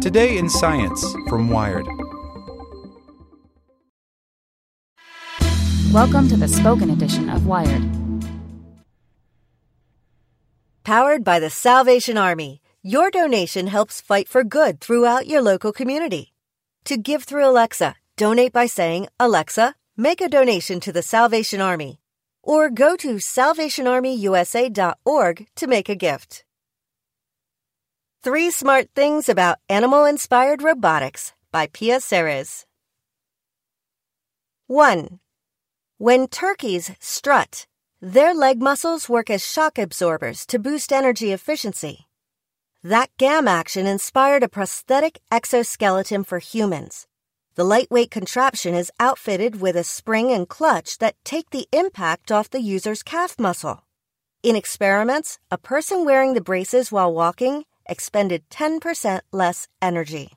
Today in Science from Wired. Welcome to the spoken edition of Wired. Powered by the Salvation Army, your donation helps fight for good throughout your local community. To give through Alexa, donate by saying, Alexa, make a donation to the Salvation Army or go to salvationarmyusa.org to make a gift. Three Smart Things About Animal Inspired Robotics by Pia Ceres. 1. When turkeys strut, their leg muscles work as shock absorbers to boost energy efficiency. That GAM action inspired a prosthetic exoskeleton for humans. The lightweight contraption is outfitted with a spring and clutch that take the impact off the user's calf muscle. In experiments, a person wearing the braces while walking expended 10% less energy.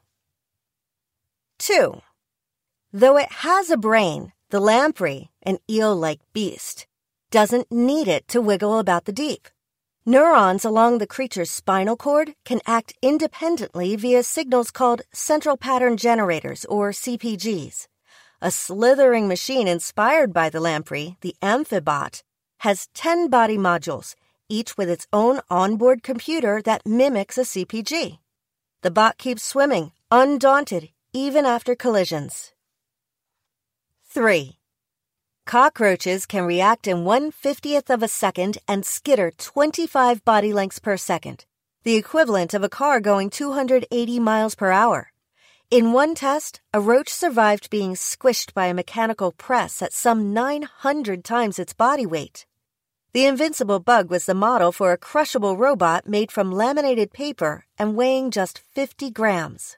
2. Though it has a brain, the lamprey, an eel like beast, doesn't need it to wiggle about the deep. Neurons along the creature's spinal cord can act independently via signals called central pattern generators, or CPGs. A slithering machine inspired by the lamprey, the Amphibot, has 10 body modules, each with its own onboard computer that mimics a CPG. The bot keeps swimming, undaunted, even after collisions. 3. Cockroaches can react in one fiftieth of a second and skitter 25 body lengths per second, the equivalent of a car going 280 miles per hour. In one test, a roach survived being squished by a mechanical press at some 900 times its body weight. The invincible bug was the model for a crushable robot made from laminated paper and weighing just 50 grams.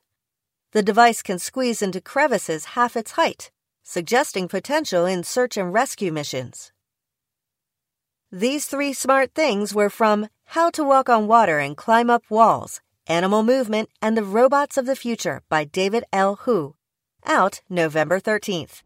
The device can squeeze into crevices half its height suggesting potential in search and rescue missions. These three smart things were from How to Walk on Water and Climb Up Walls, Animal Movement, and the Robots of the Future by David L. Hu, out November 13th.